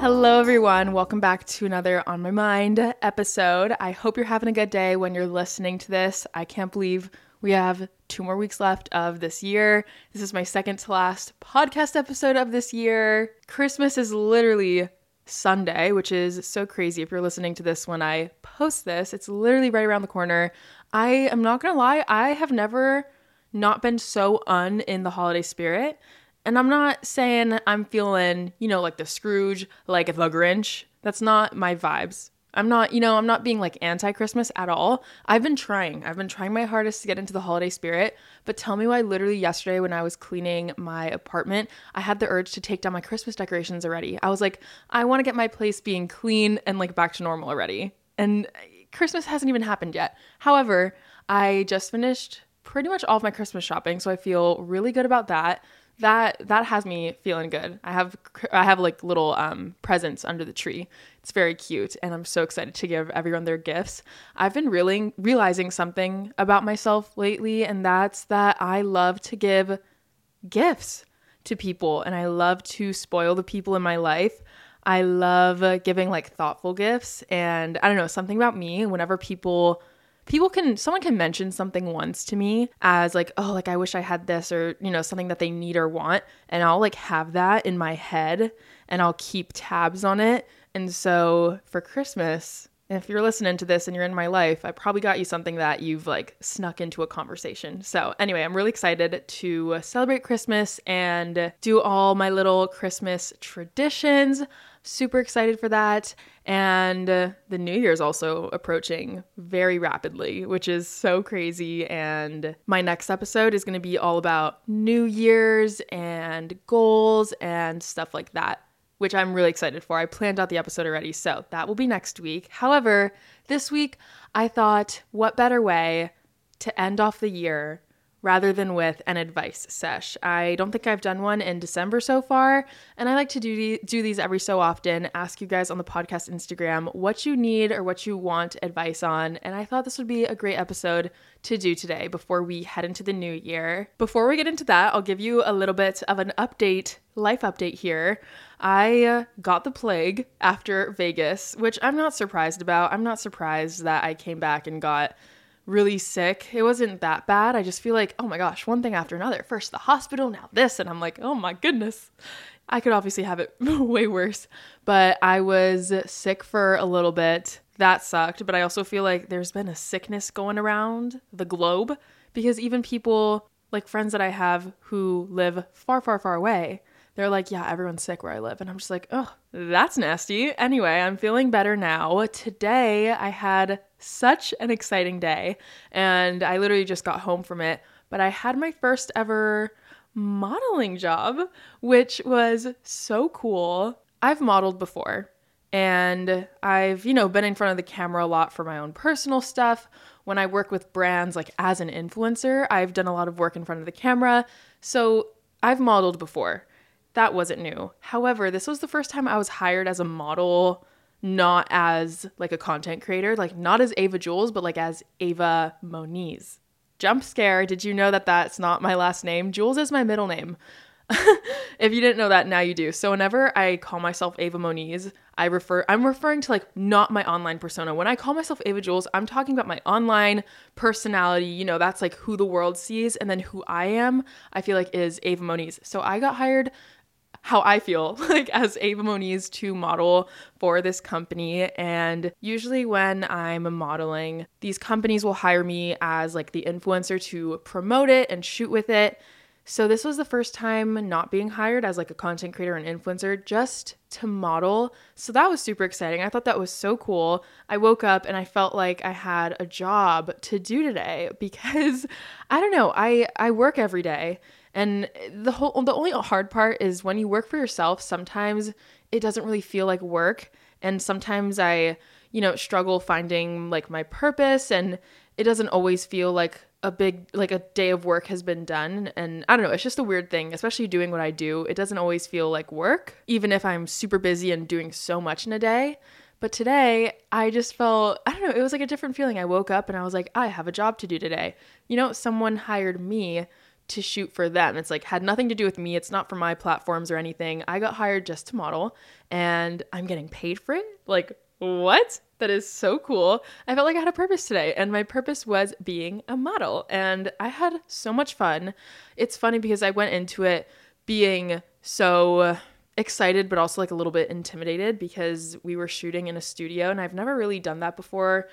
Hello, everyone. Welcome back to another On My Mind episode. I hope you're having a good day when you're listening to this. I can't believe we have two more weeks left of this year. This is my second to last podcast episode of this year. Christmas is literally Sunday, which is so crazy if you're listening to this when I post this. It's literally right around the corner. I am not gonna lie, I have never not been so un in the holiday spirit. And I'm not saying I'm feeling, you know, like the Scrooge, like the Grinch. That's not my vibes. I'm not, you know, I'm not being like anti Christmas at all. I've been trying. I've been trying my hardest to get into the holiday spirit. But tell me why, literally, yesterday when I was cleaning my apartment, I had the urge to take down my Christmas decorations already. I was like, I want to get my place being clean and like back to normal already. And Christmas hasn't even happened yet. However, I just finished pretty much all of my Christmas shopping. So I feel really good about that that that has me feeling good. I have I have like little um, presents under the tree. It's very cute, and I'm so excited to give everyone their gifts. I've been really realizing something about myself lately, and that's that I love to give gifts to people, and I love to spoil the people in my life. I love giving like thoughtful gifts, and I don't know something about me. Whenever people people can someone can mention something once to me as like oh like i wish i had this or you know something that they need or want and i'll like have that in my head and i'll keep tabs on it and so for christmas if you're listening to this and you're in my life, I probably got you something that you've like snuck into a conversation. So, anyway, I'm really excited to celebrate Christmas and do all my little Christmas traditions. Super excited for that. And uh, the new year's also approaching very rapidly, which is so crazy. And my next episode is going to be all about New Year's and goals and stuff like that, which I'm really excited for. I planned out the episode already, so that will be next week. However, this week I thought, what better way to end off the year rather than with an advice sesh. I don't think I've done one in December so far, and I like to do do these every so often. Ask you guys on the podcast Instagram what you need or what you want advice on, and I thought this would be a great episode to do today before we head into the new year. Before we get into that, I'll give you a little bit of an update, life update here. I uh, got the plague after Vegas, which I'm not surprised about. I'm not surprised that I came back and got really sick. It wasn't that bad. I just feel like, oh my gosh, one thing after another. First the hospital, now this. And I'm like, oh my goodness. I could obviously have it way worse. But I was sick for a little bit. That sucked. But I also feel like there's been a sickness going around the globe because even people, like friends that I have who live far, far, far away, they're like, yeah, everyone's sick where I live. And I'm just like, oh, that's nasty. Anyway, I'm feeling better now. Today, I had such an exciting day, and I literally just got home from it. But I had my first ever modeling job, which was so cool. I've modeled before, and I've, you know, been in front of the camera a lot for my own personal stuff. When I work with brands, like as an influencer, I've done a lot of work in front of the camera. So I've modeled before. That wasn't new. However, this was the first time I was hired as a model not as like a content creator, like not as Ava Jules, but like as Ava Moniz. Jump scare. Did you know that that's not my last name? Jules is my middle name. if you didn't know that, now you do. So whenever I call myself Ava Moniz, I refer I'm referring to like not my online persona. When I call myself Ava Jules, I'm talking about my online personality. You know, that's like who the world sees, and then who I am. I feel like is Ava Moniz. So I got hired how I feel like as Ava Moniz to model for this company. And usually, when I'm modeling, these companies will hire me as like the influencer to promote it and shoot with it. So, this was the first time not being hired as like a content creator and influencer, just to model. So, that was super exciting. I thought that was so cool. I woke up and I felt like I had a job to do today because I don't know, I, I work every day and the whole the only hard part is when you work for yourself, sometimes it doesn't really feel like work and sometimes I, you know, struggle finding like my purpose and it doesn't always feel like a big like a day of work has been done and I don't know, it's just a weird thing, especially doing what I do. It doesn't always feel like work even if I'm super busy and doing so much in a day. But today, I just felt, I don't know, it was like a different feeling. I woke up and I was like, I have a job to do today. You know, someone hired me to shoot for them. It's like had nothing to do with me. It's not for my platforms or anything. I got hired just to model and I'm getting paid for it. Like, what? That is so cool. I felt like I had a purpose today, and my purpose was being a model. And I had so much fun. It's funny because I went into it being so excited, but also like a little bit intimidated because we were shooting in a studio, and I've never really done that before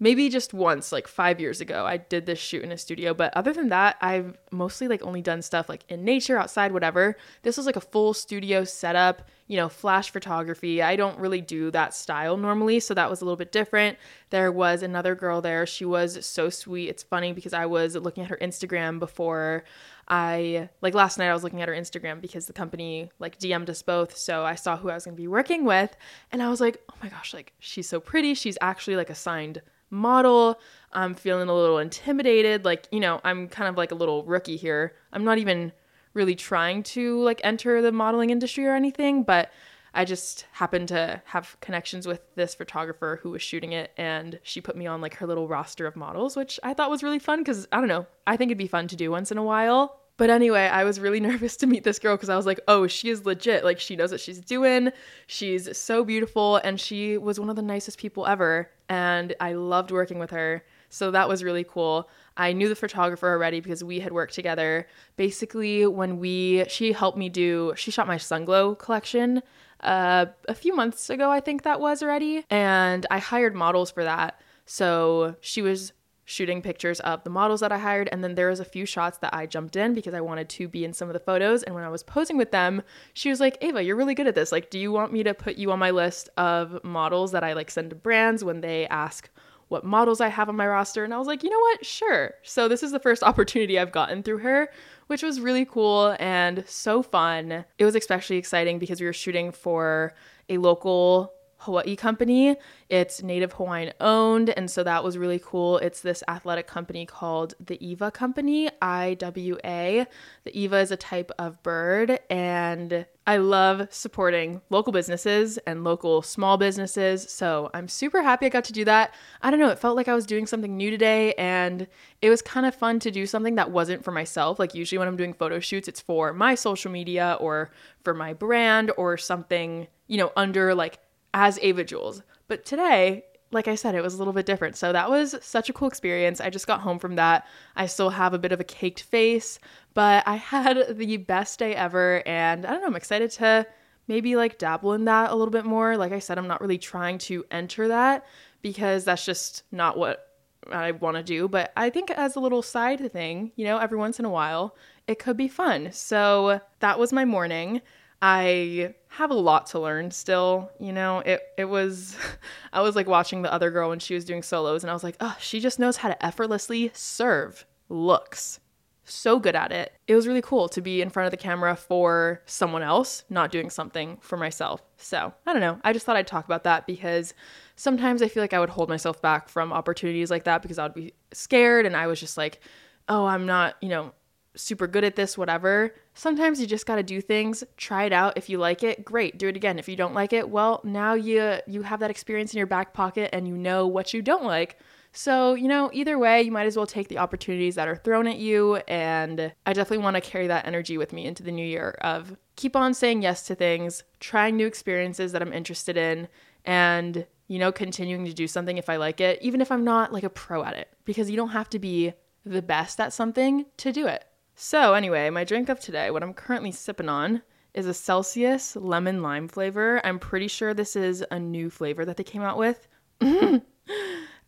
maybe just once like 5 years ago I did this shoot in a studio but other than that I've mostly like only done stuff like in nature outside whatever this was like a full studio setup you know flash photography I don't really do that style normally so that was a little bit different there was another girl there she was so sweet it's funny because I was looking at her Instagram before I like last night I was looking at her Instagram because the company like DM'd us both. So I saw who I was going to be working with and I was like, "Oh my gosh, like she's so pretty. She's actually like a signed model. I'm feeling a little intimidated. Like, you know, I'm kind of like a little rookie here. I'm not even really trying to like enter the modeling industry or anything, but I just happened to have connections with this photographer who was shooting it and she put me on like her little roster of models, which I thought was really fun because I don't know, I think it'd be fun to do once in a while. But anyway, I was really nervous to meet this girl because I was like, oh, she is legit. Like, she knows what she's doing. She's so beautiful. And she was one of the nicest people ever. And I loved working with her. So that was really cool. I knew the photographer already because we had worked together. Basically, when we, she helped me do, she shot my Sunglow collection uh, a few months ago, I think that was already. And I hired models for that. So she was shooting pictures of the models that I hired. And then there was a few shots that I jumped in because I wanted to be in some of the photos. And when I was posing with them, she was like, Ava, you're really good at this. Like, do you want me to put you on my list of models that I like send to brands when they ask what models I have on my roster? And I was like, you know what? Sure. So this is the first opportunity I've gotten through her, which was really cool and so fun. It was especially exciting because we were shooting for a local Hawaii company. It's Native Hawaiian owned, and so that was really cool. It's this athletic company called the Iwa Company, IWA. The Iwa is a type of bird, and I love supporting local businesses and local small businesses. So I'm super happy I got to do that. I don't know, it felt like I was doing something new today, and it was kind of fun to do something that wasn't for myself. Like, usually when I'm doing photo shoots, it's for my social media or for my brand or something, you know, under like as Ava Jules. But today, like I said, it was a little bit different. So that was such a cool experience. I just got home from that. I still have a bit of a caked face, but I had the best day ever. And I don't know, I'm excited to maybe like dabble in that a little bit more. Like I said, I'm not really trying to enter that because that's just not what I want to do. But I think as a little side thing, you know, every once in a while, it could be fun. So that was my morning. I have a lot to learn still, you know. It it was I was like watching the other girl when she was doing solos and I was like, "Oh, she just knows how to effortlessly serve looks." So good at it. It was really cool to be in front of the camera for someone else, not doing something for myself. So, I don't know. I just thought I'd talk about that because sometimes I feel like I would hold myself back from opportunities like that because I would be scared and I was just like, "Oh, I'm not, you know, super good at this, whatever. Sometimes you just got to do things, try it out. If you like it, great, do it again. If you don't like it, well, now you you have that experience in your back pocket and you know what you don't like. So, you know, either way, you might as well take the opportunities that are thrown at you and I definitely want to carry that energy with me into the new year of keep on saying yes to things, trying new experiences that I'm interested in and you know, continuing to do something if I like it, even if I'm not like a pro at it, because you don't have to be the best at something to do it. So, anyway, my drink of today, what I'm currently sipping on, is a Celsius lemon lime flavor. I'm pretty sure this is a new flavor that they came out with.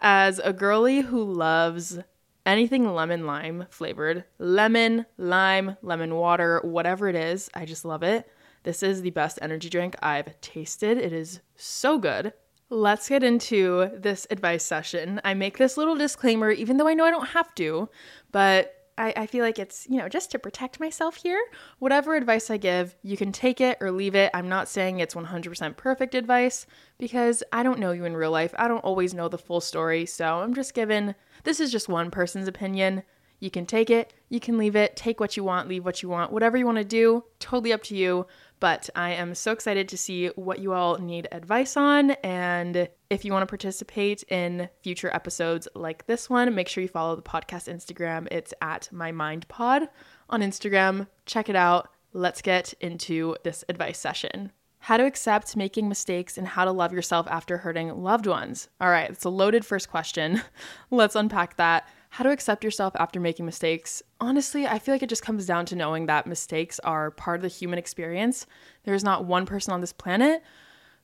As a girly who loves anything lemon lime flavored, lemon, lime, lemon water, whatever it is, I just love it. This is the best energy drink I've tasted. It is so good. Let's get into this advice session. I make this little disclaimer, even though I know I don't have to, but I, I feel like it's, you know, just to protect myself here. Whatever advice I give, you can take it or leave it. I'm not saying it's 100% perfect advice because I don't know you in real life. I don't always know the full story. So I'm just giving, this is just one person's opinion. You can take it, you can leave it, take what you want, leave what you want, whatever you want to do, totally up to you. But I am so excited to see what you all need advice on. And if you want to participate in future episodes like this one, make sure you follow the podcast Instagram. It's at my mind pod. on Instagram. Check it out. Let's get into this advice session. How to accept making mistakes and how to love yourself after hurting loved ones. All right, it's a loaded first question. Let's unpack that. How to accept yourself after making mistakes. Honestly, I feel like it just comes down to knowing that mistakes are part of the human experience. There's not one person on this planet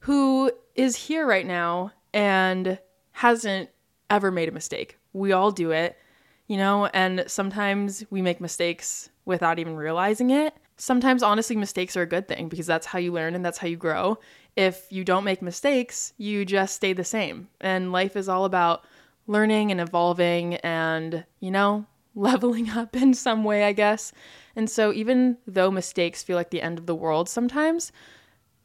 who is here right now and hasn't ever made a mistake. We all do it, you know, and sometimes we make mistakes without even realizing it. Sometimes, honestly, mistakes are a good thing because that's how you learn and that's how you grow. If you don't make mistakes, you just stay the same. And life is all about learning and evolving and, you know, leveling up in some way, I guess. And so, even though mistakes feel like the end of the world sometimes,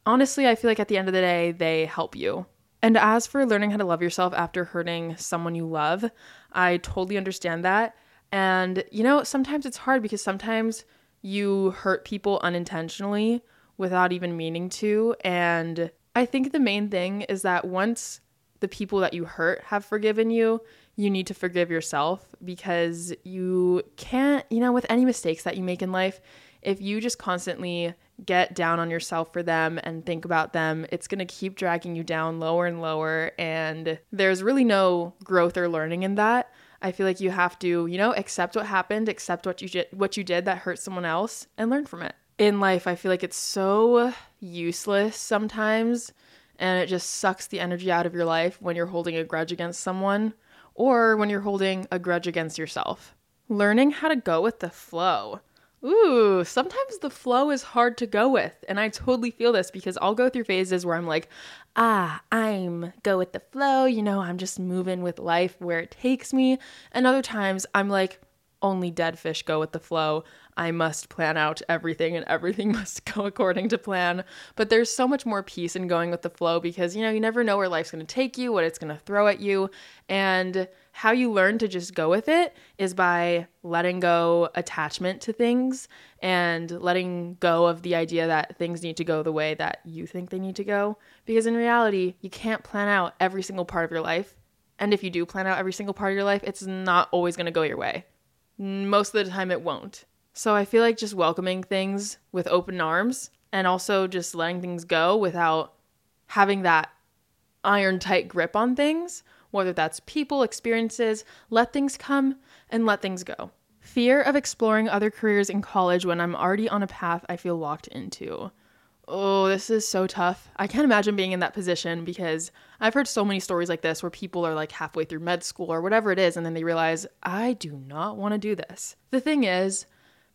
honestly, I feel like at the end of the day, they help you. And as for learning how to love yourself after hurting someone you love, I totally understand that. And, you know, sometimes it's hard because sometimes you hurt people unintentionally without even meaning to. And I think the main thing is that once the people that you hurt have forgiven you, you need to forgive yourself because you can't, you know, with any mistakes that you make in life, if you just constantly get down on yourself for them and think about them, it's going to keep dragging you down lower and lower. And there's really no growth or learning in that. I feel like you have to, you know, accept what happened, accept what you did, what you did that hurt someone else, and learn from it. In life, I feel like it's so useless sometimes, and it just sucks the energy out of your life when you're holding a grudge against someone or when you're holding a grudge against yourself. Learning how to go with the flow. Ooh, sometimes the flow is hard to go with. And I totally feel this because I'll go through phases where I'm like, ah, I'm go with the flow. You know, I'm just moving with life where it takes me. And other times I'm like, only dead fish go with the flow. I must plan out everything and everything must go according to plan. But there's so much more peace in going with the flow because, you know, you never know where life's going to take you, what it's going to throw at you. And how you learn to just go with it is by letting go attachment to things and letting go of the idea that things need to go the way that you think they need to go. Because in reality, you can't plan out every single part of your life. And if you do plan out every single part of your life, it's not always going to go your way. Most of the time, it won't. So I feel like just welcoming things with open arms and also just letting things go without having that iron tight grip on things, whether that's people, experiences, let things come and let things go. Fear of exploring other careers in college when I'm already on a path I feel locked into. Oh, this is so tough. I can't imagine being in that position because I've heard so many stories like this where people are like halfway through med school or whatever it is, and then they realize, I do not want to do this. The thing is,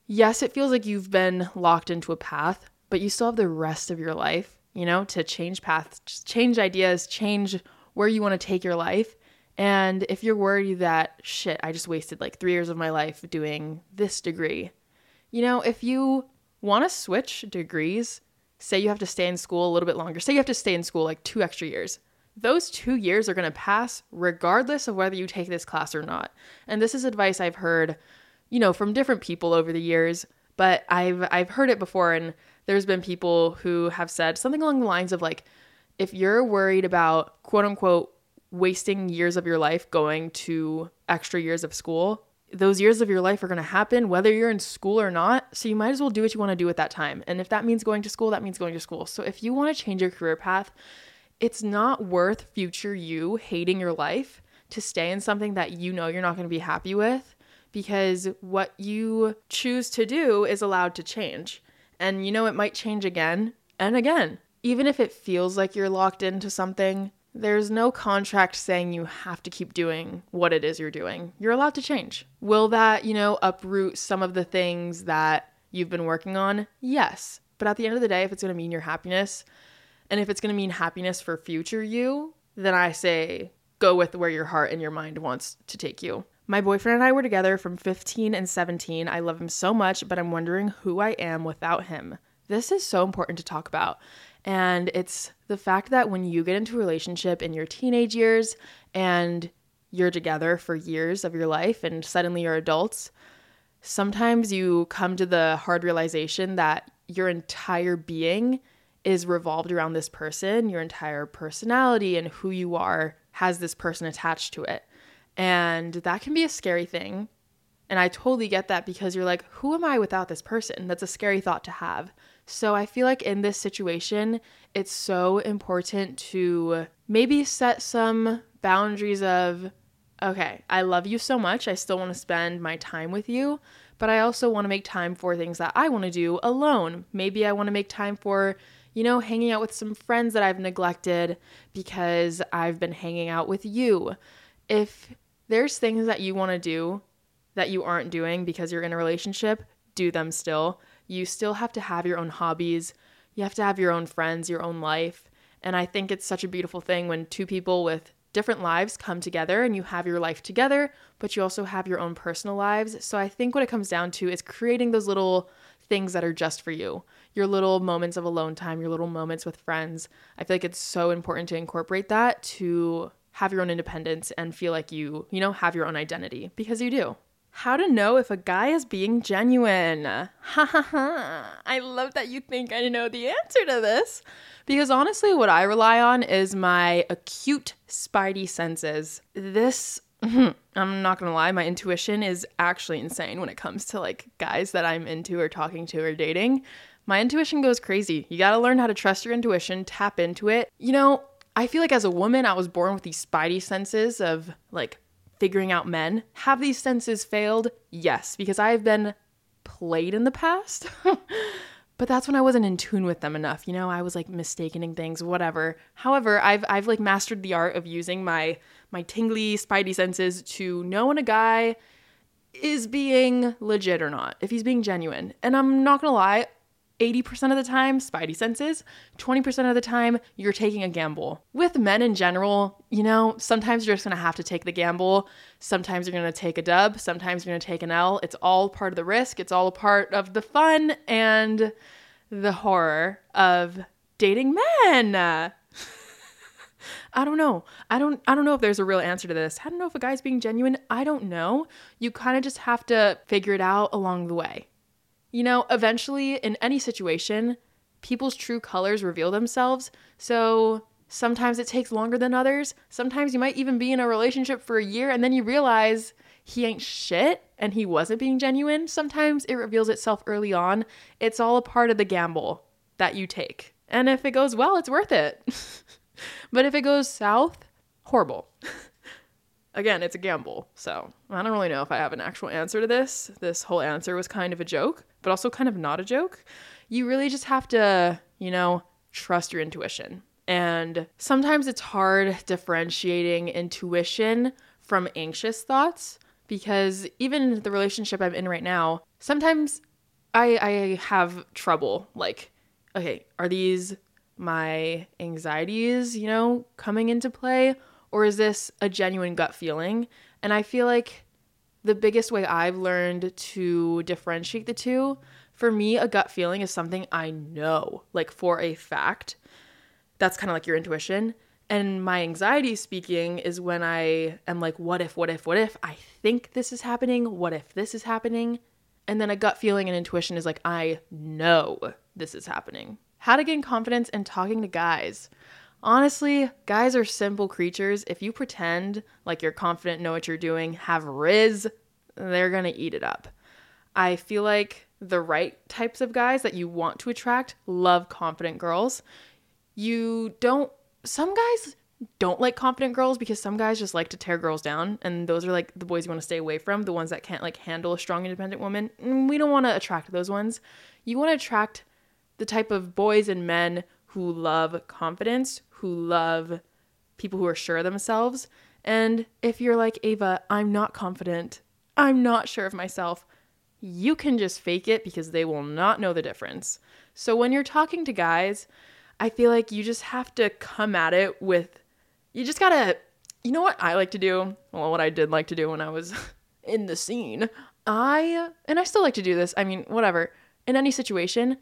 yes, it feels like you've been locked into a path, but you still have the rest of your life, you know, to change paths, change ideas, change where you want to take your life. And if you're worried that, shit, I just wasted like three years of my life doing this degree, you know, if you want to switch degrees, say you have to stay in school a little bit longer, say you have to stay in school like two extra years, those two years are going to pass regardless of whether you take this class or not. And this is advice I've heard you know, from different people over the years, but I've I've heard it before and there's been people who have said something along the lines of like if you're worried about quote unquote wasting years of your life going to extra years of school, those years of your life are going to happen whether you're in school or not. So you might as well do what you want to do at that time. And if that means going to school, that means going to school. So if you want to change your career path, it's not worth future you hating your life to stay in something that you know you're not going to be happy with because what you choose to do is allowed to change. And you know, it might change again and again. Even if it feels like you're locked into something, there's no contract saying you have to keep doing what it is you're doing. You're allowed to change. Will that, you know, uproot some of the things that you've been working on? Yes. But at the end of the day, if it's going to mean your happiness and if it's going to mean happiness for future you, then I say go with where your heart and your mind wants to take you. My boyfriend and I were together from 15 and 17. I love him so much, but I'm wondering who I am without him. This is so important to talk about. And it's the fact that when you get into a relationship in your teenage years and you're together for years of your life and suddenly you're adults, sometimes you come to the hard realization that your entire being is revolved around this person, your entire personality and who you are has this person attached to it. And that can be a scary thing And I totally get that because you're like, who am I without this person? That's a scary thought to have. So I feel like in this situation, it's so important to maybe set some boundaries of, okay, I love you so much. I still want to spend my time with you, but I also want to make time for things that I want to do alone. Maybe I want to make time for, you know, hanging out with some friends that I've neglected because I've been hanging out with you. If there's things that you want to do that you aren't doing because you're in a relationship, do them still you still have to have your own hobbies. You have to have your own friends, your own life. And I think it's such a beautiful thing when two people with different lives come together and you have your life together, but you also have your own personal lives. So I think what it comes down to is creating those little things that are just for you. Your little moments of alone time, your little moments with friends. I feel like it's so important to incorporate that to have your own independence and feel like you, you know, have your own identity because you do. How to know if a guy is being genuine. Ha ha ha. I love that you think I know the answer to this. Because honestly, what I rely on is my acute spidey senses. This, I'm not gonna lie, my intuition is actually insane when it comes to like guys that I'm into or talking to or dating. My intuition goes crazy. You gotta learn how to trust your intuition, tap into it. You know, I feel like as a woman, I was born with these spidey senses of like figuring out men. Have these senses failed? Yes, because I've been played in the past. but that's when I wasn't in tune with them enough. You know, I was like mistaking things, whatever. However, I've I've like mastered the art of using my my tingly spidey senses to know when a guy is being legit or not, if he's being genuine. And I'm not gonna lie, 80% of the time, spidey senses. 20% of the time, you're taking a gamble. With men in general, you know, sometimes you're just gonna have to take the gamble. Sometimes you're gonna take a dub. Sometimes you're gonna take an L. It's all part of the risk. It's all a part of the fun and the horror of dating men. I don't know. I don't I don't know if there's a real answer to this. I don't know if a guy's being genuine. I don't know. You kind of just have to figure it out along the way. You know, eventually in any situation, people's true colors reveal themselves. So sometimes it takes longer than others. Sometimes you might even be in a relationship for a year and then you realize he ain't shit and he wasn't being genuine. Sometimes it reveals itself early on. It's all a part of the gamble that you take. And if it goes well, it's worth it. but if it goes south, horrible. Again, it's a gamble. So I don't really know if I have an actual answer to this. This whole answer was kind of a joke but also kind of not a joke. You really just have to, you know, trust your intuition. And sometimes it's hard differentiating intuition from anxious thoughts because even the relationship I'm in right now, sometimes I, I have trouble. Like, okay, are these my anxieties, you know, coming into play? Or is this a genuine gut feeling? And I feel like the biggest way I've learned to differentiate the two, for me, a gut feeling is something I know, like for a fact. That's kind of like your intuition. And my anxiety speaking is when I am like, what if, what if, what if? I think this is happening. What if this is happening? And then a gut feeling and intuition is like, I know this is happening. How to gain confidence in talking to guys. Honestly, guys are simple creatures. If you pretend like you're confident, know what you're doing, have riz, they're gonna eat it up. I feel like the right types of guys that you want to attract love confident girls. You don't, some guys don't like confident girls because some guys just like to tear girls down and those are like the boys you want to stay away from the ones that can't like handle a strong independent woman mm, we don't want to attract those ones you want to attract the type of boys and men who love confidence who love people who are sure of themselves. And if you're like, Ava, I'm not confident, I'm not sure of myself, you can just fake it because they will not know the difference. So when you're talking to guys, I feel like you just have to come at it with, you just gotta, you know what I like to do? Well, what I did like to do when I was in the scene. I, and I still like to do this, I mean, whatever, in any situation,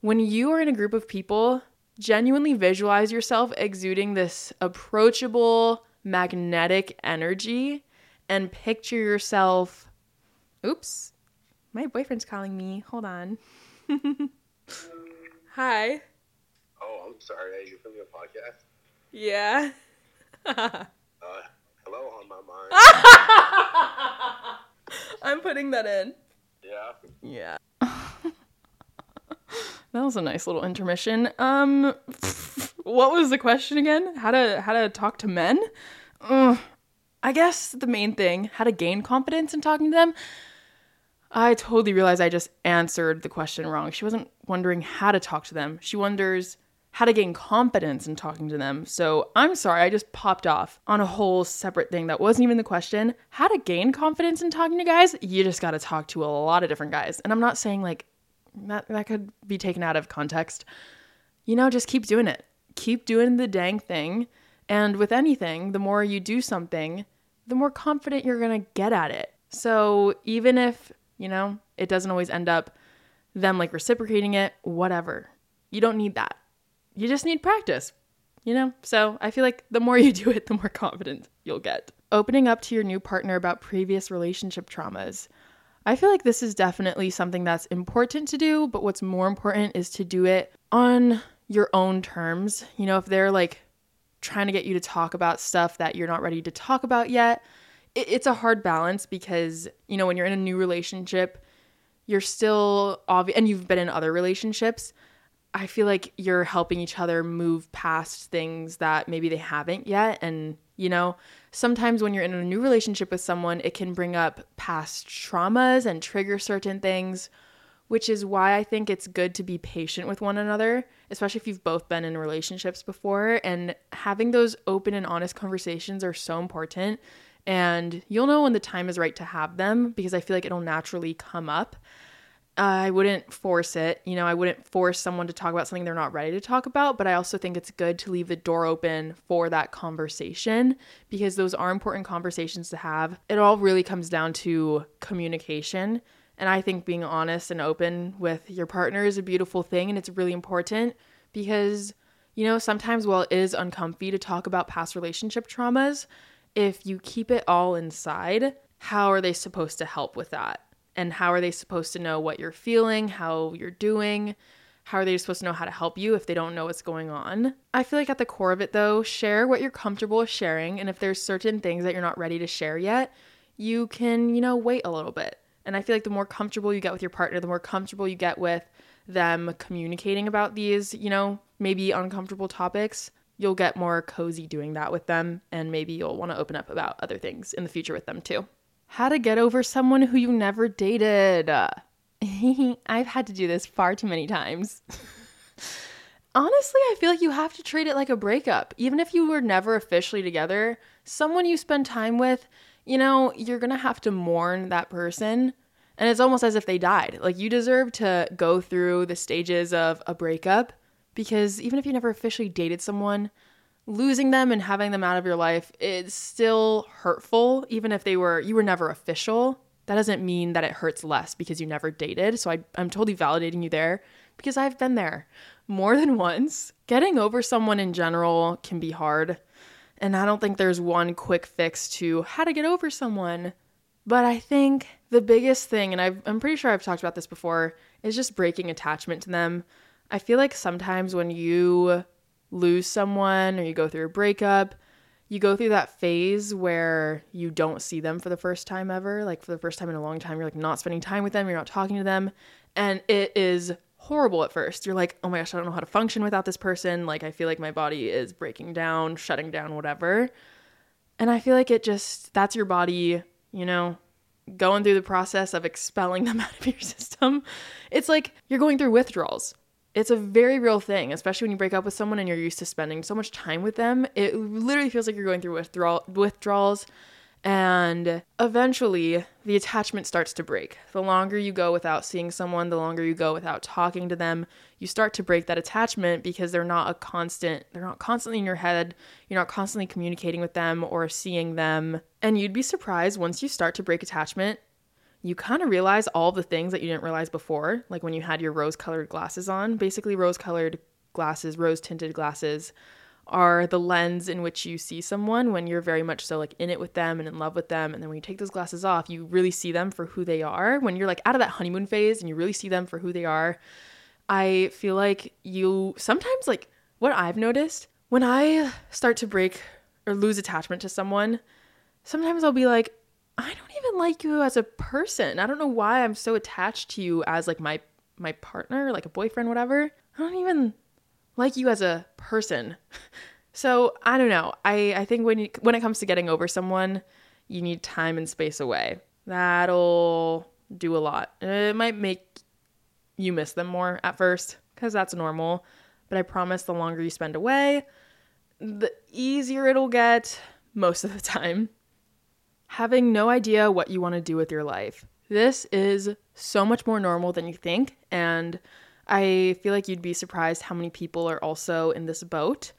when you are in a group of people genuinely visualize yourself exuding this approachable, magnetic energy and picture yourself. Oops, my boyfriend's calling me. Hold on. Hi. Oh, I'm sorry. Are you filming a podcast? Yeah. uh, hello on my mind. I'm putting that in. Yeah. Yeah. That was a nice little intermission. Um what was the question again? How to how to talk to men? Ugh. I guess the main thing, how to gain confidence in talking to them. I totally realized I just answered the question wrong. She wasn't wondering how to talk to them. She wonders how to gain confidence in talking to them. So I'm sorry, I just popped off on a whole separate thing that wasn't even the question. How to gain confidence in talking to guys? You just got to talk to a lot of different guys. And I'm not saying like that that could be taken out of context. You know, just keep doing it. Keep doing the dang thing. And with anything, the more you do something, the more confident you're going to get at it. So even if, you know, it doesn't always end up them like reciprocating it, whatever. You don't need that. You just need practice, you know? So I feel like the more you do it, the more confident you'll get. Opening up to your new partner about previous relationship traumas. I feel like this is definitely something that's important to do, but what's more important is to do it on your own terms. You know, if they're like trying to get you to talk about stuff that you're not ready to talk about yet. It, it's a hard balance because, you know, when you're in a new relationship, you're still obvious, and you've been in other relationships. I feel like you're helping each other move past things that maybe they haven't yet. And, you know, sometimes when you're in a new relationship with someone, it can bring up past traumas and trigger certain things which is why I think it's good to be patient with one another, especially if you've both been in relationships before. And having those open and honest conversations are so important. And you'll know when the time is right to have them because I feel like it'll naturally come up. I wouldn't force it. You know, I wouldn't force someone to talk about something they're not ready to talk about, but I also think it's good to leave the door open for that conversation because those are important conversations to have. It all really comes down to communication and I think being honest and open with your partner is a beautiful thing and it's really important because, you know, sometimes while it is uncomfy to talk about past relationship traumas, if you keep it all inside, how are they supposed to help with that? And how are they supposed to know what you're feeling, how you're doing? How are they supposed to know how to help you if they don't know what's going on? I feel like at the core of it, though, share what you're comfortable with sharing. And if there's certain things that you're not ready to share yet, you can, you know, wait a little bit and I feel like the more comfortable you get with your partner, the more comfortable you get with them communicating about these, you know, maybe uncomfortable topics, you'll get more cozy doing that with them. And maybe you'll want to open up about other things in the future with them too. How to get over someone who you never dated. I've had to do this far too many times. Honestly, I feel like you have to treat it like a breakup. Even if you were never officially together, someone you spend time with, you know, you're going to have to mourn that person. And it's almost as if they died. Like, you deserve to go through the stages of a breakup because even if you never officially dated someone, losing them and having them out of your life is still hurtful, even if they were, you were never official. That doesn't mean that it hurts less because you never dated. So I, I'm totally validating you there because I've been there more than once. Getting over someone in general can be hard. And I don't think there's one quick fix to how to get over someone. But I think the biggest thing, and i am pretty sure I've talked about this before, is just breaking attachment to them. I feel like sometimes when you lose someone or you go through a breakup, you go through that phase where you don't see them for the first time ever. Like for the first time in a long time, you're like not spending time with them, you're not talking to them. And it is horrible at first. You're like, oh my gosh, I don't know how to function without this person. Like, I feel like my body is breaking down, shutting down, whatever. And I feel like it just, that's your body, you know, going through the process of expelling them out of your system. It's like you're going through withdrawals. It's a very real thing, especially when you break up with someone and you're used to spending so much time with them. It literally feels like you're going through withdrawal withdrawals and eventually, the attachment starts to break. The longer you go without seeing someone, the longer you go without talking to them, you start to break that attachment because they're not a constant, they're not constantly in your head. You're not constantly communicating with them or seeing them. And you'd be surprised once you start to break attachment, you kind of realize all the things that you didn't realize before, like when you had your rose colored glasses on, basically rose colored glasses, rose tinted glasses are the lens in which you see someone when you're very much so like in it with them and in love with them and then when you take those glasses off you really see them for who they are. When you're like out of that honeymoon phase and you really see them for who they are i feel like you sometimes like what i've noticed when i start to break or lose attachment to someone sometimes i'll be like I don't even like you as a person. I don't know why I'm so attached to you as like my my partner, like a boyfriend, whatever. I don't even like you as a person. So I don't know. I, I think when you, when it comes to getting over someone, you need time and space away. That'll do a lot. It might make you miss them more at first because that's normal. But I promise the longer you spend away, the easier it'll get most of the time. Having no idea what you want to do with your life. This is so much more normal than you think. And I feel like you'd be surprised how many people are also in this boat.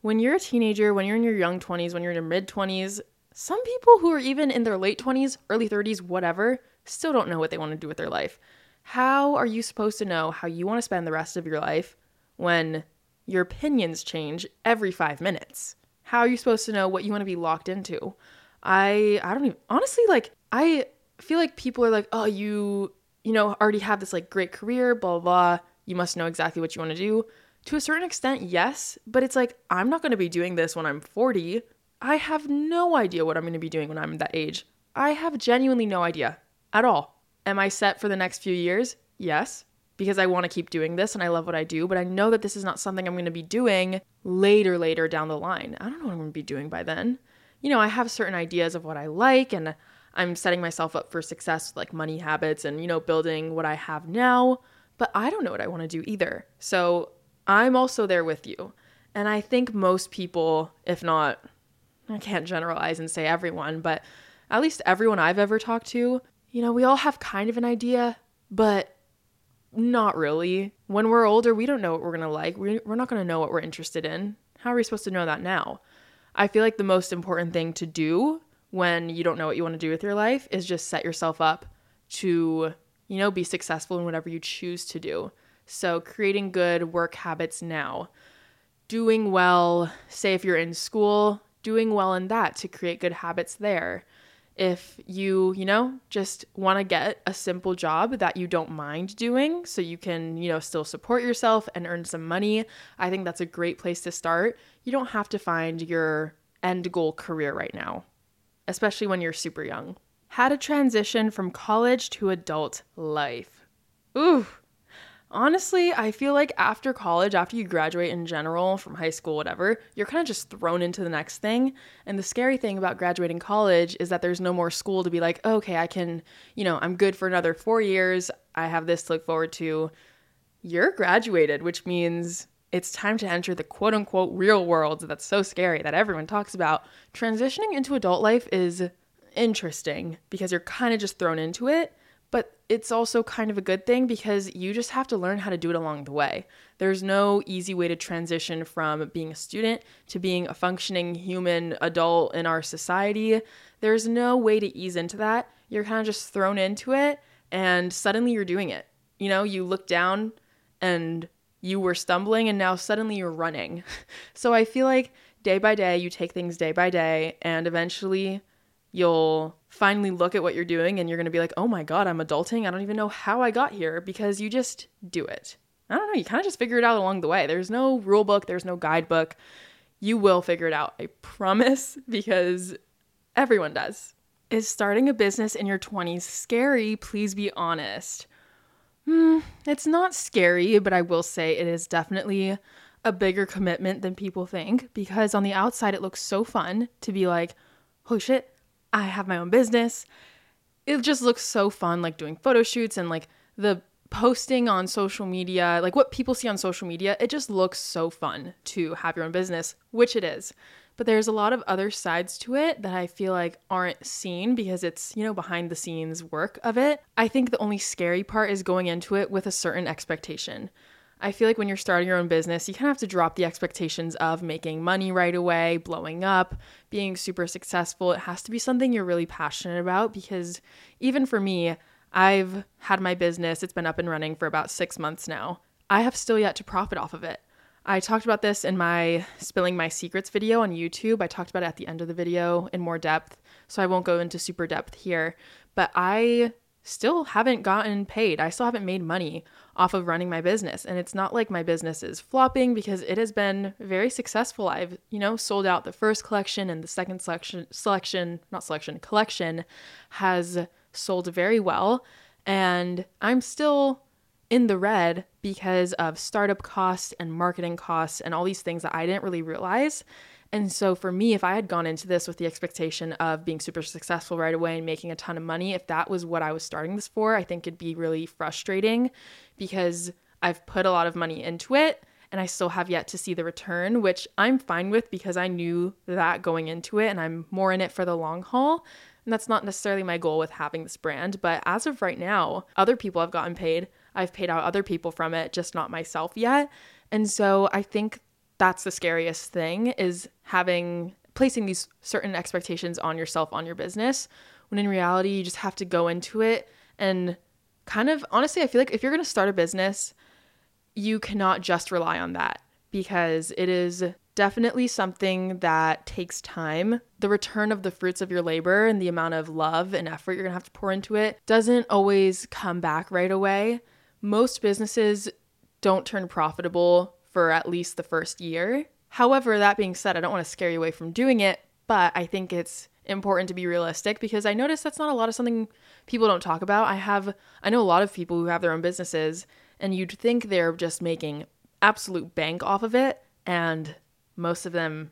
When you're a teenager, when you're in your young 20s, when you're in your mid 20s, some people who are even in their late 20s, early 30s, whatever, still don't know what they want to do with their life. How are you supposed to know how you want to spend the rest of your life when your opinions change every five minutes? How are you supposed to know what you want to be locked into? I I don't even honestly like I feel like people are like, oh, you you know already have this like great career, blah blah. blah. You must know exactly what you want to do. To a certain extent, yes, but it's like I'm not going to be doing this when I'm 40. I have no idea what I'm going to be doing when I'm that age. I have genuinely no idea at all. Am I set for the next few years? Yes, because I want to keep doing this and I love what I do, but I know that this is not something I'm going to be doing later, later down the line. I don't know what I'm going to be doing by then. You know, I have certain ideas of what I like and I'm setting myself up for success with like money habits and, you know, building what I have now, but I don't know what I want to do either. So I'm also there with you. And I think most people, if not, I can't generalize and say everyone, but at least everyone I've ever talked to, you know, we all have kind of an idea, but not really. When we're older, we don't know what we're going to like. We're not going to know what we're interested in. How are we supposed to know that now? I feel like the most important thing to do when you don't know what you want to do with your life is just set yourself up to, you know, be successful in whatever you choose to do. So, creating good work habits now, doing well, say if you're in school, doing well in that to create good habits there. If you, you know, just want to get a simple job that you don't mind doing so you can, you know, still support yourself and earn some money, I think that's a great place to start. You don't have to find your end goal career right now, especially when you're super young. How to transition from college to adult life. Ooh, Honestly, I feel like after college, after you graduate in general from high school, whatever, you're kind of just thrown into the next thing. And the scary thing about graduating college is that there's no more school to be like, okay, I can, you know, I'm good for another four years. I have this to look forward to. You're graduated, which means it's time to enter the quote unquote real world that's so scary that everyone talks about. Transitioning into adult life is interesting because you're kind of just thrown into it but it's also kind of a good thing because you just have to learn how to do it along the way. There's no easy way to transition from being a student to being a functioning human adult in our society. There's no way to ease into that. You're kind of just thrown into it and suddenly you're doing it. You know, you look down and you were stumbling and now suddenly you're running. so I feel like day by day, you take things day by day and eventually you'll finally look at what you're doing and you're going to be like, oh my God, I'm adulting. I don't even know how I got here because you just do it. I don't know. You kind of just figure it out along the way. There's no rule book, there's no guidebook. You will figure it out. I promise because everyone does. Is starting a business in your 20s scary? Please be honest. Hmm, it's not scary, but I will say it is definitely a bigger commitment than people think because on the outside it looks so fun to be like, oh shit, I have my own business. It just looks so fun, like doing photo shoots and like the posting on social media, like what people see on social media. It just looks so fun to have your own business, which it is. But there's a lot of other sides to it that I feel like aren't seen because it's, you know, behind the scenes work of it. I think the only scary part is going into it with a certain expectation. I feel like when you're starting your own business, you kind of have to drop the expectations of making money right away, blowing up, being super successful. It has to be something you're really passionate about because even for me, I've had my business, it's been up and running for about six months now. I have still yet to profit off of it. I talked about this in my Spilling My Secrets video on YouTube. I talked about it at the end of the video in more depth, so I won't go into super depth here. But I still haven't gotten paid. I still haven't made money off of running my business. And it's not like my business is flopping because it has been very successful. I've, you know, sold out the first collection and the second selection selection, not selection, collection has sold very well. And I'm still in the red because of startup costs and marketing costs and all these things that I didn't really realize. And so for me, if I had gone into this with the expectation of being super successful right away and making a ton of money, if that was what I was starting this for, I think it'd be really frustrating because I've put a lot of money into it and I still have yet to see the return, which I'm fine with because I knew that going into it and I'm more in it for the long haul. And that's not necessarily my goal with having this brand, but as of right now, other people have gotten paid. I've paid out other people from it, just not myself yet. And so I think that's the scariest thing is having placing these certain expectations on yourself on your business when in reality you just have to go into it and kind of honestly I feel like if you're going to start a business you cannot just rely on that because it is definitely something that takes time. The return of the fruits of your labor and the amount of love and effort you're to have to pour into it doesn't always come back right away. Most businesses don't turn profitable for at least the first year. However, that being said, I don't want to scare you away from doing it, but I think it's important to be realistic because I notice that's not a lot of something people don't talk about. I have I know a lot of people who have their own businesses and you'd think they're just making absolute bank off of it and most of them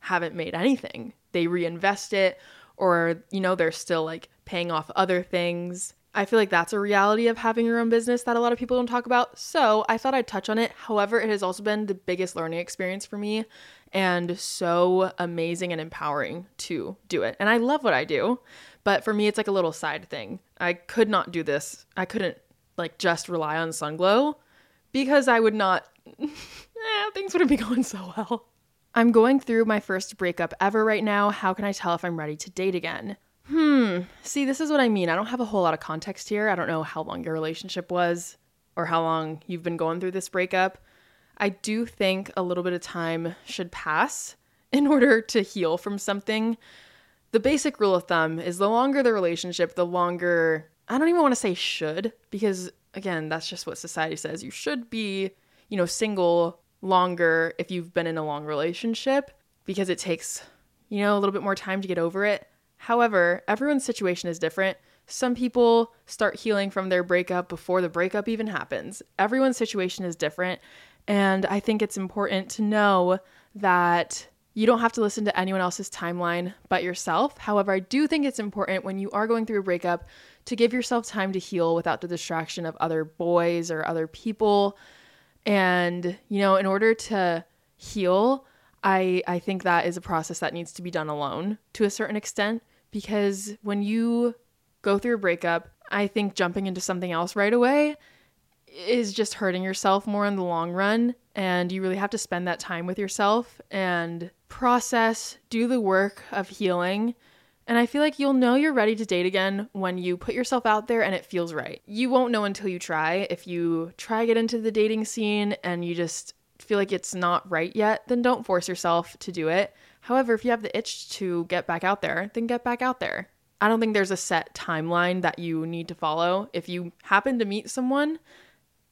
haven't made anything. They reinvest it or you know they're still like paying off other things. I feel like that's a reality of having your own business that a lot of people don't talk about. So I thought I'd touch on it. However, it has also been the biggest learning experience for me and so amazing and empowering to do it. And I love what I do, but for me, it's like a little side thing. I could not do this. I couldn't like just rely on Sunglow because I would not, eh, things wouldn't be going so well. I'm going through my first breakup ever right now. How can I tell if I'm ready to date again? Hmm. See, this is what I mean. I don't have a whole lot of context here. I don't know how long your relationship was or how long you've been going through this breakup. I do think a little bit of time should pass in order to heal from something. The basic rule of thumb is the longer the relationship, the longer, I don't even want to say should, because again, that's just what society says. You should be, you know, single longer if you've been in a long relationship because it takes, you know, a little bit more time to get over it. However, everyone's situation is different. Some people start healing from their breakup before the breakup even happens. Everyone's situation is different. And I think it's important to know that you don't have to listen to anyone else's timeline but yourself. However, I do think it's important when you are going through a breakup to give yourself time to heal without the distraction of other boys or other people. And, you know, in order to heal, I I think that is a process that needs to be done alone to a certain extent because when you go through a breakup, I think jumping into something else right away is just hurting yourself more in the long run and you really have to spend that time with yourself and process, do the work of healing. And I feel like you'll know you're ready to date again when you put yourself out there and it feels right. You won't know until you try. If you try get into the dating scene and you just feel like it's not right yet, then don't force yourself to do it. However, if you have the itch to get back out there, then get back out there. I don't think there's a set timeline that you need to follow. If you happen to meet someone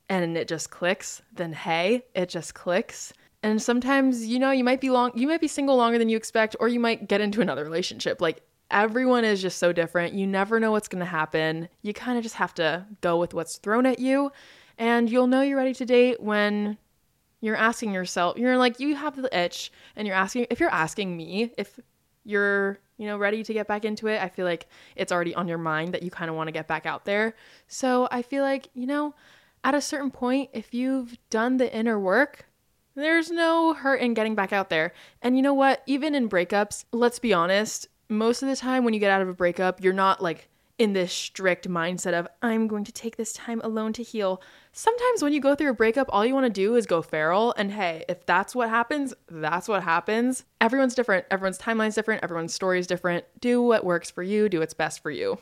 and it just clicks, then hey, it just clicks. And sometimes, you know, you might be long you might be single longer than you expect or you might get into another relationship. Like everyone is just so different. You never know what's going to happen. You kind of just have to go with what's thrown at you and you'll know you're ready to date when you're asking yourself, you're like, you have the itch, and you're asking, if you're asking me if you're, you know, ready to get back into it, I feel like it's already on your mind that you kind of want to get back out there. So I feel like, you know, at a certain point, if you've done the inner work, there's no hurt in getting back out there. And you know what? Even in breakups, let's be honest, most of the time when you get out of a breakup, you're not like in this strict mindset of, I'm going to take this time alone to heal. Sometimes when you go through a breakup, all you want to do is go feral. And hey, if that's what happens, that's what happens. Everyone's different. Everyone's timeline's different. Everyone's story is different. Do what works for you. Do what's best for you.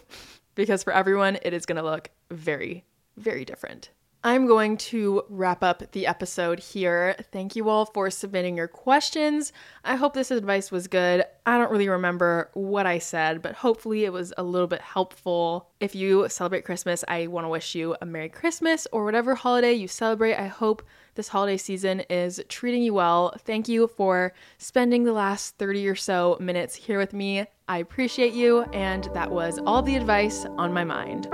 Because for everyone, it is going to look very, very different. I'm going to wrap up the episode here. Thank you all for submitting your questions. I hope this advice was good. I don't really remember what I said, but hopefully it was a little bit helpful. If you celebrate Christmas, I want to wish you a Merry Christmas or whatever holiday you celebrate. I hope this holiday season is treating you well. Thank you for spending the last 30 or so minutes here with me. I appreciate you, and that was all the advice on my mind.